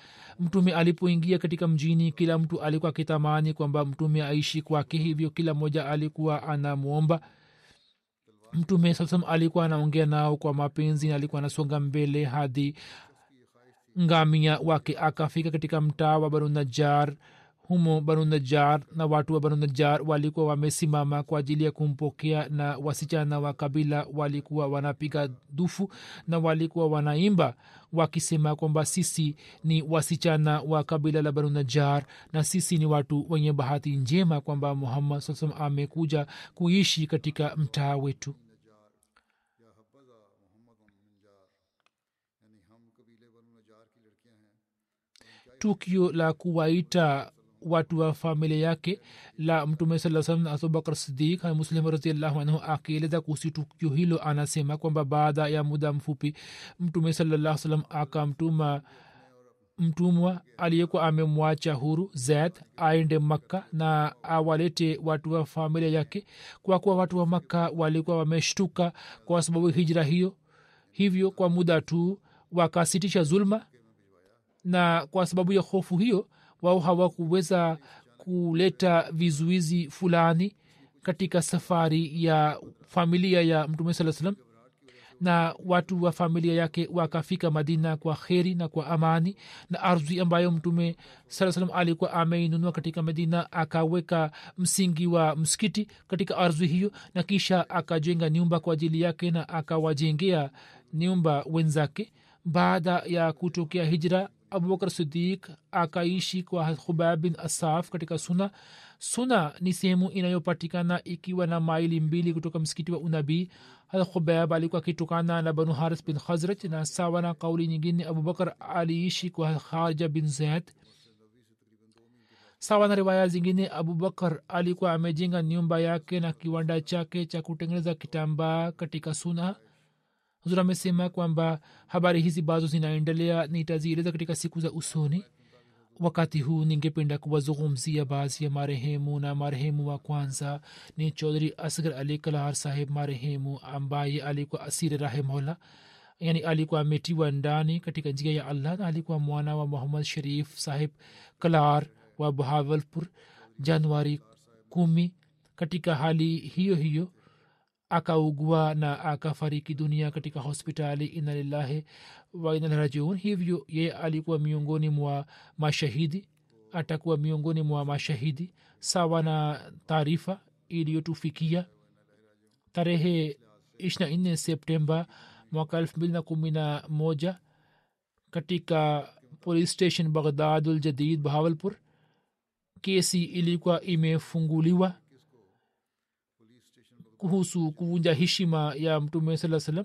Mtume alipoingia katika mjini kila mtu alikuwa akitamani kwamba mtume aishi kwake. Hivyo kila mmoja alikuwa anamwomba mtume saa salam alikuwa anaongea nao kwa mapenzi na alikuwa anasonga mbele hadi ngamia wake akafika katika mtaa wa banu najar humo banu najar na watu wa banu najar walikuwa wamesimama kwa ajili ya kumpokea na wasichana wa kabila walikuwa wanapiga dufu na walikuwa wanaimba wakisema kwamba sisi ni wasichana wa kabila la banu najar na sisi ni watu wenye bahati njema kwamba muhammad saa amekuja kuishi katika mtaa wetu. Tukio la kuwaita watu wa familia yake la mtume saa salam abubakar sidik muslim raziallahu akieleza kuhusu tukio hilo anasema kwamba baada ya muda mfupi mtume salallah salam akamtuma mtumwa aliyekuwa amemwacha huru zaid aende makka na awalete watu wa familia yake kwa kuwa watu wa makka walikuwa wameshtuka kwa sababu hijra hiyo. Hivyo kwa muda tu wakasitisha zulma na kwa sababu ya hofu hiyo wao hawakuweza kuleta vizuizi fulani katika safari ya familia ya mtume saa salam na watu wa familia yake wakafika madina kwa kheri na kwa amani na ardhi ambayo mtume saa salam alikuwa ameinunua katika madina akaweka msingi wa msikiti katika ardhi hiyo na kisha akajenga nyumba kwa ajili yake na akawajengea nyumba wenzake. Baada ya kutokea hijra abubakar sidik akaishi kwa khubab bin asaf katika suna suna ni sehemu inayopatikana ikiwa na maili mbili kutoka msikiti wa unabii. Khubab alikuwa akitokana na banu haris bin khazraj na sawa na kauli nyingine abubakar aliishi kwa kharja bin zaid sawa na riwaya zingine abubakar alikuwa amejenga nyumba yake na kiwanda chake cha kutengeneza kitambaa katika suna huzur amesema kwamba habari hizi bazo zinaendelea nitazieleza katika siku za usoni. Wakati huu ningependa kuwazungumzia baadhi ya marehemu na marehemu wa kwanza ni chaudhri asgar ali kalahar saheb marehemu ambaye alikuwa asiri rahimola yani alikuwa ametiwa ndani katika njia ya allah na alikuwa mwana wa muhammad sharif saheb kalahar wa bahawalpur januari kumi. Katika hali hiyo hiyo akaugua na akafariki dunia katika hospitali inalillahi wainalrajiun wa ina rajiun. Hivyo ye alikuwa miongoni mwa mashahidi atakuwa miongoni mwa mashahidi sawa na taarifa iliyotufikia. Tarehe ishina nne septemba mwaka elfu mbili na kumi na moja katika police station baghdadul jadid bahawalpur kesi ilikuwa imefunguliwa kuhusu kuvunja heshima ya mtume saa salam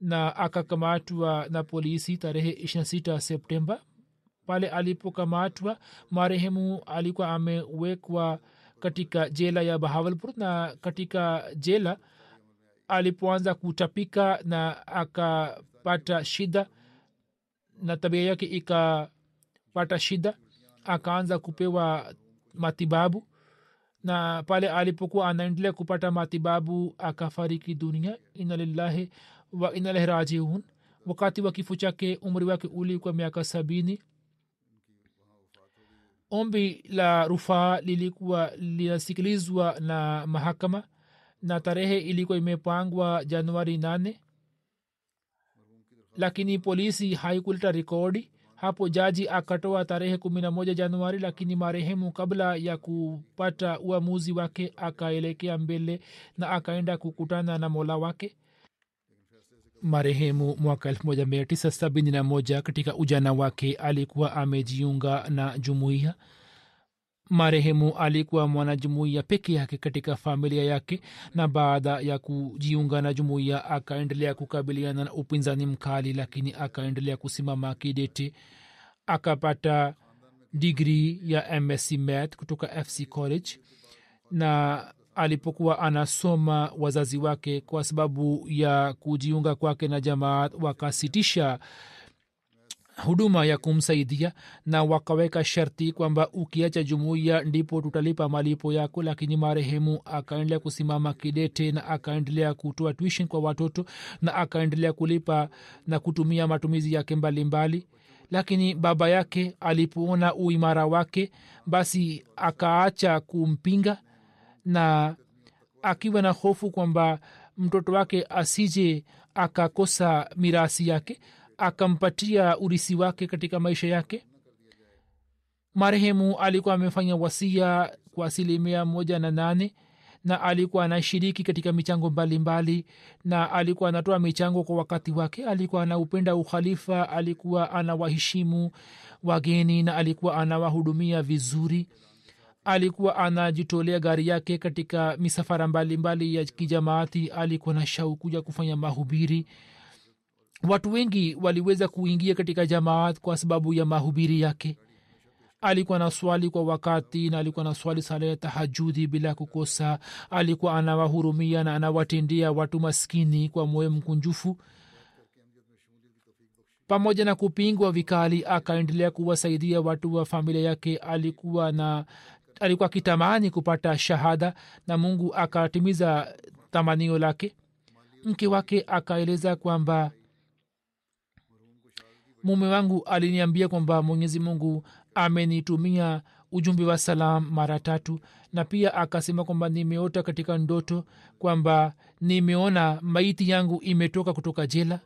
na akakamatwa na polisi tarehe ishina sita septemba. Pale alipokamatwa marehemu alikuwa amewekwa katika jela ya bahawalpur na katika jela alipoanza kutapika na akapata shida na tabia yake ikapata shida akaanza kupewa matibabu na pale alipokuwa anaendelea kupata matibabu akafariki dunia. Ina lillahi wa inalahi rajiun. Wakati wa kifo chake umri wake ulikuwa miaka sabini. Ombi la rufaa lilikuwa linasikilizwa na mahakama na tarehe ilikuwa imepangwa januari nane. Lakini polisi haikuleta rekodi hapo jaji akatoa tarehe kumi na moja januari lakini marehemu kabla ya kupata uamuzi wake akaelekea mbele na akaenda kukutana na mola wake. Marehemu mwaka 1971 katika ujana wake alikuwa amejiunga na jumuiya marehemu alikuwa mwanajumuiya peke yake katika familia yake na baada ya kujiunga na jumuiya akaendelea kukabiliana na upinzani mkali lakini akaendelea kusimama kidete. Akapata digri ya msc math kutoka fc college na alipokuwa anasoma wazazi wake kwa sababu ya kujiunga kwake na jamaat wakasitisha huduma ya kumsaidia na wakaweka sharti kwamba ukiacha jumuiya ndipo tutalipa malipo yako lakini marehemu akaendelea kusimama kidete na akaendelea kutoa tuition kwa watoto na akaendelea kulipa na kutumia matumizi yake mbalimbali. Mbali lakini baba yake alipoona uimara wake basi akaacha kumpinga na akiwa na hofu kwamba mtoto wake asije akakosa mirasi yake akampatia urisi wake katika maisha yake? Marehemu alikuwa amefanya wasia kwa asilimia moja na nane na alikuwa anashiriki katika michango mbalimbali mbali, na alikuwa anatoa michango kwa wakati wake. Alikuwa anaupenda ukhalifa alikuwa anawaheshimu wageni na alikuwa anawahudumia vizuri. Alikuwa anajitolea gari yake katika misafara mbalimbali mbali ya kijamaati. Alikuwa na shauku ya kufanya mahubiri watu wengi waliweza kuingia katika jamaat kwa sababu ya mahubiri yake. Alikuwa na swali kwa wakati na alikuwa na swali sala ya tahajudi bila kukosa. Alikuwa anawahurumia na anawatendea watu maskini kwa moyo mkunjufu. Pamoja na kupingwa vikali akaendelea kuwasaidia watu wa familia yake. Alikuwa na alikuwa akitamani kupata shahada na mungu akatimiza tamanio lake. Mke wake akaeleza kwamba mume wangu aliniambia kwamba mwenyezi mungu amenitumia ujumbe wa salam mara tatu na pia akasema kwamba nimeota katika ndoto kwamba nimeona maiti yangu imetoka kutoka jela.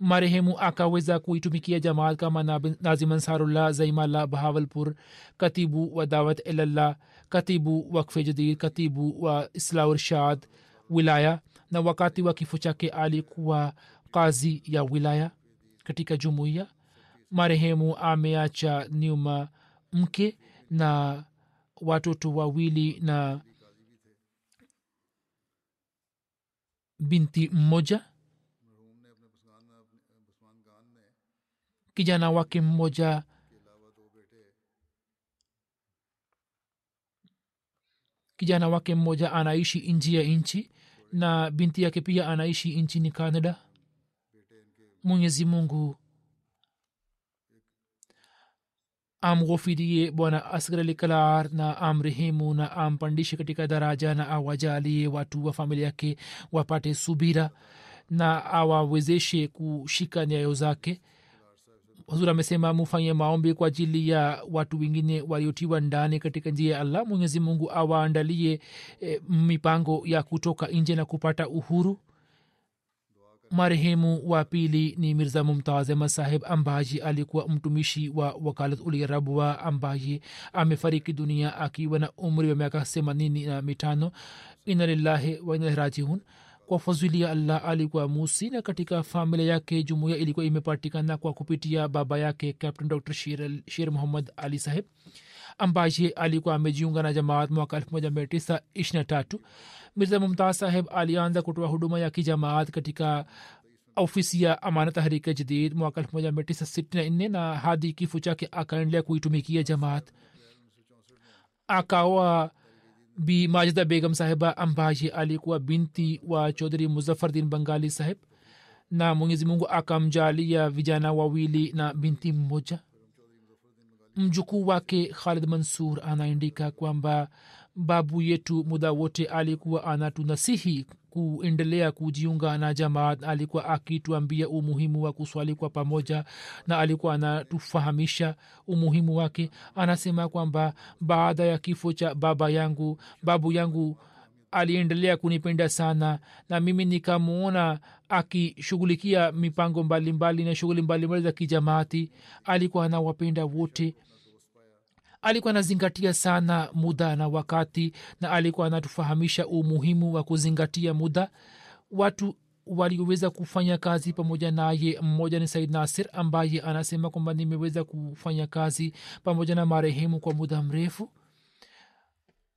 Marehemu akaweza kuitumikia jamaat kama nazim ansarullah zaimala bahawalpur katibu wa dawat ilallah katibu wakfe jadid katibu wa islaurshad wilaya na wakati wa kifo chake alikuwa kazi ya wilaya katika jumuiya. Marehemu ameacha nyuma mke na watoto wawili na binti mmoja. Kijana wake mmoja kijana wake mmoja anaishi nji ya nchi na binti yake pia anaishi nchini canada mwenyezi mungu amghofirie bwana asgar ali na amrehemu na ampandishe katika daraja na awajalie watu wa familia yake wapate subira na awawezeshe kushika nyayo zake. Huzur amesema mufanye maombi kwa ajili ya watu wengine waliotiwa ndani katika njia ya allah. Mwenyezi mungu awaandalie e, mipango ya kutoka nje na kupata uhuru marehemu wa pili ni mirza mumtaz ahmad saheb ambaye alikuwa mtumishi wa wakalat uli rabwa ambaye amefariki dunia akiwa na umri wa miaka themanini na mitano. Ina lillahi wa ina rajiun. Kwa fazili ya allah alikuwa musi na katika familia yake jumuiya ilikuwa imepatikana kwa kupitia baba yake captain dr shir, shir muhammad ali sahib ambaye alikuwa amejiunga na jamaat mwaka 1923 mirza mumtaz saheb alianza kutoa huduma ya kijamaat katika ofisi ya amana tahrike jadid mwaka 1964 na hadi kifo chake akaendelea kuitumikia jamaat. Akawa bi majida begam sahiba ambaye alikuwa binti wa chodhri muzaffardin bangali saheb na mwenyezi mungu akamjalia vijana wawili na binti mmoja. Mjukuu wake khalid mansur anaandika kwamba babu yetu muda wote alikuwa anatunasihi kuendelea kujiunga na jamaat. Alikuwa akituambia umuhimu wa kuswali kwa pamoja na alikuwa anatufahamisha umuhimu wake. Anasema kwamba baada ya kifo cha baba yangu babu yangu aliendelea kunipenda sana na mimi nikamwona akishughulikia mipango mbalimbali mbali na shughuli mbalimbali za kijamaati. Alikuwa anawapenda wote alikuwa anazingatia sana muda na wakati na alikuwa anatufahamisha umuhimu wa kuzingatia muda. Watu walioweza kufanya kazi pamoja naye mmoja ni said nasir ambaye anasema kwamba nimeweza kufanya kazi pamoja na marehemu kwa muda mrefu.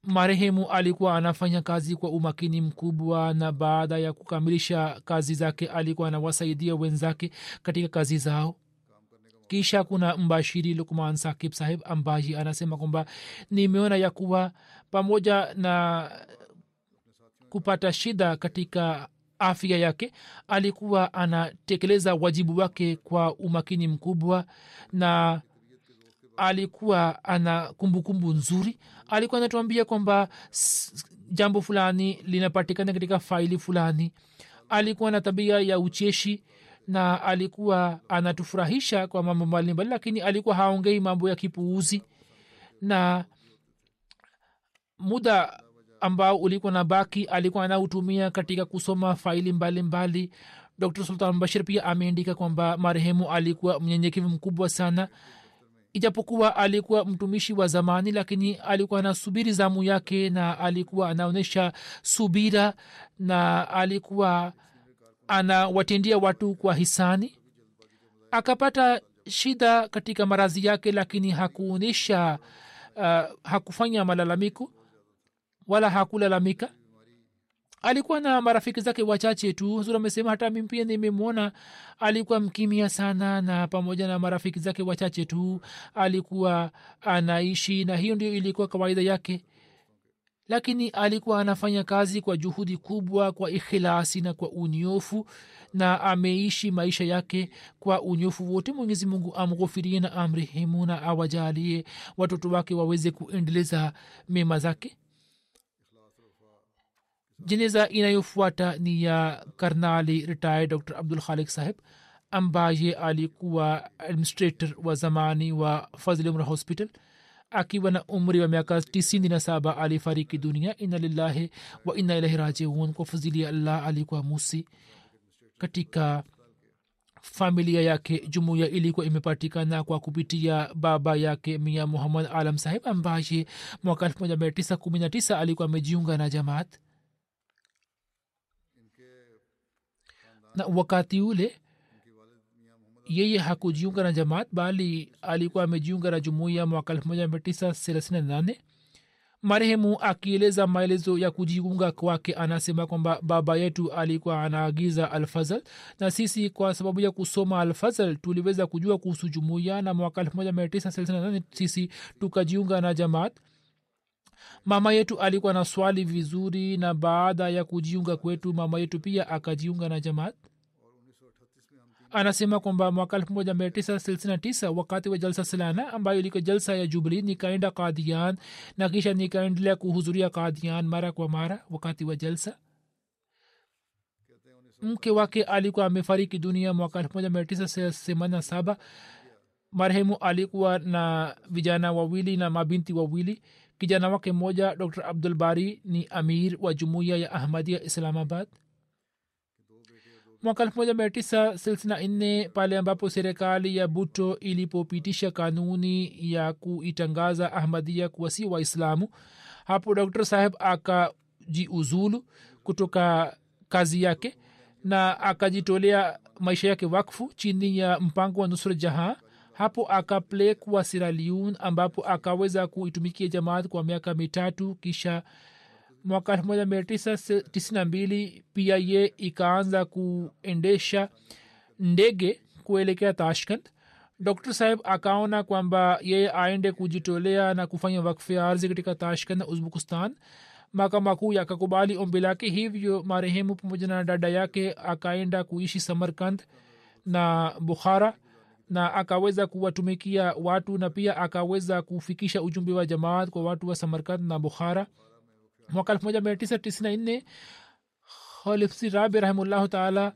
Marehemu alikuwa anafanya kazi kwa umakini mkubwa na baada ya kukamilisha kazi zake alikuwa anawasaidia wenzake katika kazi zao kisha kuna mbashiri lukman sakib sahib ambaye anasema kwamba nimeona ya kuwa pamoja na kupata shida katika afya yake alikuwa anatekeleza wajibu wake kwa umakini mkubwa na alikuwa ana kumbukumbu kumbu nzuri. Alikuwa anatuambia kwamba jambo fulani linapatikana katika faili fulani. Alikuwa na tabia ya ucheshi na alikuwa anatufurahisha kwa mambo mbalimbali lakini alikuwa haongei mambo ya kipuuzi na muda ambao ulikuwa na baki alikuwa anautumia katika kusoma faili mbalimbali mbali. dr sultan bashir pia ameandika kwamba marehemu alikuwa mnyenyekevu mkubwa sana ijapokuwa alikuwa mtumishi wa zamani lakini alikuwa anasubiri zamu yake na alikuwa anaonyesha subira na alikuwa anawatendia watu kwa hisani. Akapata shida katika marazi yake lakini hakuonyesha uh, hakufanya malalamiko wala hakulalamika. Alikuwa na marafiki zake wachache tu. Huzur amesema hata mimi pia nimemwona. Alikuwa mkimia sana na pamoja na marafiki zake wachache tu. Alikuwa anaishi na hiyo ndio ilikuwa kawaida yake lakini alikuwa anafanya kazi kwa juhudi kubwa kwa ikhilasi na kwa unyofu na ameishi maisha yake kwa unyofu wote. Mwenyezi mungu amghofirie na amrehemu na awajalie watoto wake waweze kuendeleza mema zake. Jeneza inayofuata ni ya karnali retired dr abdul khalik saheb ambaye alikuwa administrator wa zamani wa fazlimra hospital akiwa na umri wa miaka tisini na saba alifariki dunia. Ina lillahi wa inna ilahi rajiun. Kwa fadhili ya allah alikuwa musi katika familia yake. Jumuiya ilikuwa imepatikana kwa kupitia baba yake mia muhammad alam sahib ambaye mwaka 1919 alikuwa amejiunga na jamaat. Na wakati ule yeye hakujiunga na jamaat bali alikuwa amejiunga na jumuiya mwaka 1938 marehemu akieleza maelezo ya kujiunga kwake anasema kwamba baba yetu alikuwa anaagiza alfazal na sisi kwa sababu ya kusoma alfazal tuliweza kujua kuhusu jumuiya na mwaka 1938 sisi tukajiunga na jamaat. Mama yetu alikuwa na swali vizuri na baada ya kujiunga kwetu mama yetu pia akajiunga na jamaat anasema kwamba mwaka 1969 wakati wa jalsa silana ambayo ilikuwa jalsa ya jubli nikaenda kadian na kisha nikaendelea kuhudhuria kadian mara kwa mara wakati wa jalsa. Mke wake alikuwa amefariki dunia mwaka 1987 marehemu alikuwa na vijana wawili na mabinti wawili. Kijana wake mmoja dr abdul bari ni amir wa jumuiya ya ahmadia islamabad mwaka elfu moja mia tisa thelathini na nne pale ambapo serikali ya buto ilipopitisha kanuni ya kuitangaza ahmadia kuwa si waislamu hapo dr saheb akajiuzulu kutoka kazi yake na akajitolea maisha yake wakfu chini ya mpango wa nusra jahan. Hapo akapelekwa siraliun ambapo akaweza kuitumikia jamaat kwa miaka mitatu kisha mwaka 1992 pia ye ikaanza kuendesha ndege kuelekea tashkent. Dr saheb akaona kwamba yeye aende kujitolea na kufanya wakfu ya ardhi katika tashkent na uzbekistan. Mahakama kuu yakakubali ombi lake hivyo marehemu pamoja na dada yake akaenda kuishi samarkand na bukhara na akaweza kuwatumikia watu na pia akaweza kufikisha ujumbe wa jamaat kwa watu wa samarkand na bukhara mwaka 1994 khalifsi rabi rahimullahu taala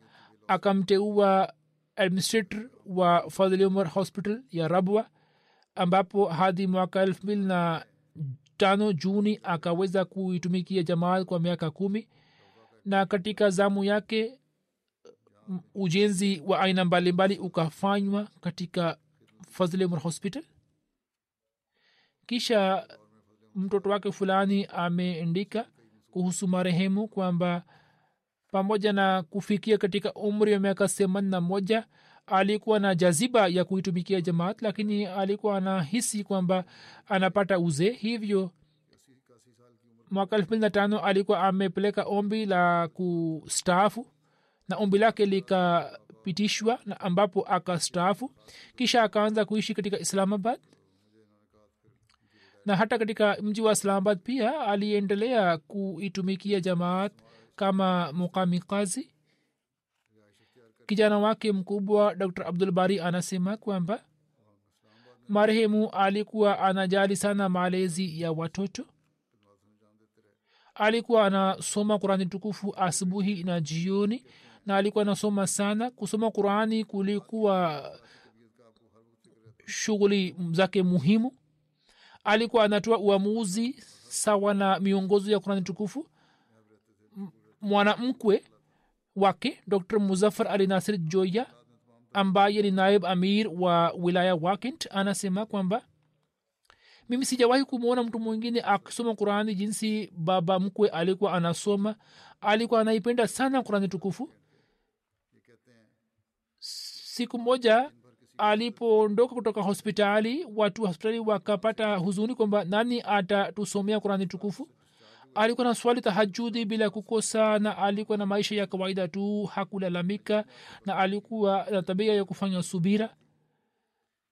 akamteua administrator wa fadhili umar hospital ya rabwa ambapo hadi mwaka elfu mbili na tano juni akaweza kuitumikia jamaat kwa miaka kumi. Na katika zamu yake ujenzi wa aina mbalimbali ukafanywa katika fadhli umar hospital. Kisha mtoto wake fulani ameandika kuhusu marehemu kwamba pamoja na kufikia katika umri wa miaka themani na moja alikuwa na jaziba ya kuitumikia jamaat lakini alikuwa anahisi kwamba anapata uzee. Hivyo mwaka elfu mbili na tano alikuwa amepeleka ombi la kustaafu na ombi lake likapitishwa na ambapo akastaafu. Kisha akaanza kuishi katika islamabad na hata katika mji wa islamabad pia aliendelea kuitumikia jamaat kama mukami kazi. Kijana wake mkubwa dr. Abdul bari anasema kwamba marehemu alikuwa anajali sana malezi ya watoto. Alikuwa anasoma qurani tukufu asubuhi na jioni na alikuwa anasoma sana. Kusoma qurani kulikuwa shughuli zake muhimu alikuwa anatoa uamuzi sawa na miongozo ya kurani tukufu. Mwanamkwe wake dr muzafar ali nasir joya ambaye ni naib amir wa wilaya wakent anasema kwamba mimi sijawahi kumwona mtu mwingine akisoma qurani jinsi baba mkwe alikuwa anasoma. Alikuwa anaipenda sana qurani tukufu. Siku moja alipoondoka kutoka hospitali watu hospitali wakapata huzuni kwamba nani atatusomea kurani tukufu? Alikuwa na swali tahajudi bila kukosa na alikuwa na maisha ya kawaida tu hakulalamika na alikuwa na tabia ya kufanya subira.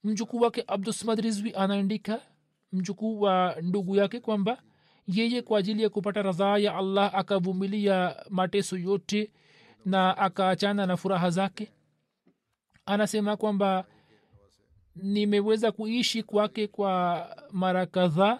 Mjukuu wake abdusmad rizwi anaandika mjukuu wa ndugu yake kwamba yeye kwa ajili ya kupata radhaa ya allah akavumilia mateso yote na akaachana na furaha zake. Anasema kwamba nimeweza kuishi kwake kwa mara kadhaa.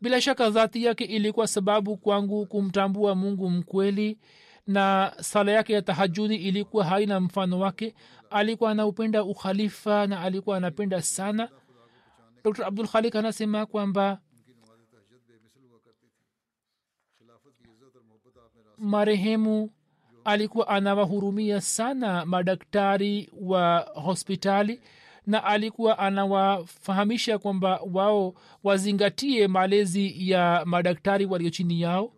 Bila shaka dhati yake ilikuwa sababu kwangu kumtambua mungu mkweli na sala yake ya tahajudi ilikuwa haina mfano wake. Alikuwa anaupenda ukhalifa na alikuwa anapenda sana. Dr abdul khalik anasema kwamba marehemu alikuwa anawahurumia sana madaktari wa hospitali na alikuwa anawafahamisha kwamba wao wazingatie malezi ya madaktari walio chini yao.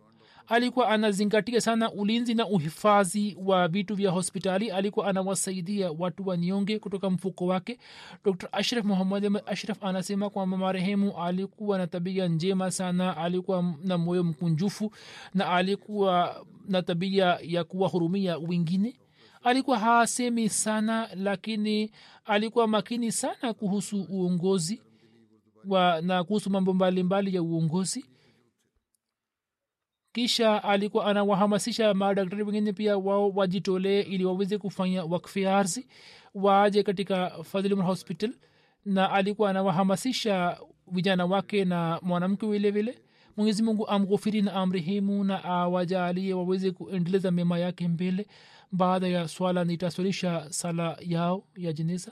Alikuwa anazingatia sana ulinzi na uhifadhi wa vitu vya hospitali. Alikuwa anawasaidia watu wanyonge kutoka mfuko wake. Dr ashraf muhammad ashraf anasema kwamba marehemu alikuwa na tabia njema sana. Alikuwa na moyo mkunjufu na alikuwa na tabia ya kuwahurumia wengine alikuwa hasemi sana lakini alikuwa makini sana kuhusu uongozi wa, na kuhusu mambo mbalimbali ya uongozi. Kisha alikuwa anawahamasisha madaktari wengine pia wao wajitolee ili waweze kufanya wakfi arzi waje katika fadhilm hospital na alikuwa anawahamasisha vijana wake na mwanamke vile vile. Mwenyezi mungu amghufiri na amrehemu na awajalie waweze kuendeleza mema yake mbele baada ya swala nitaswalisha sala yao ya jeneza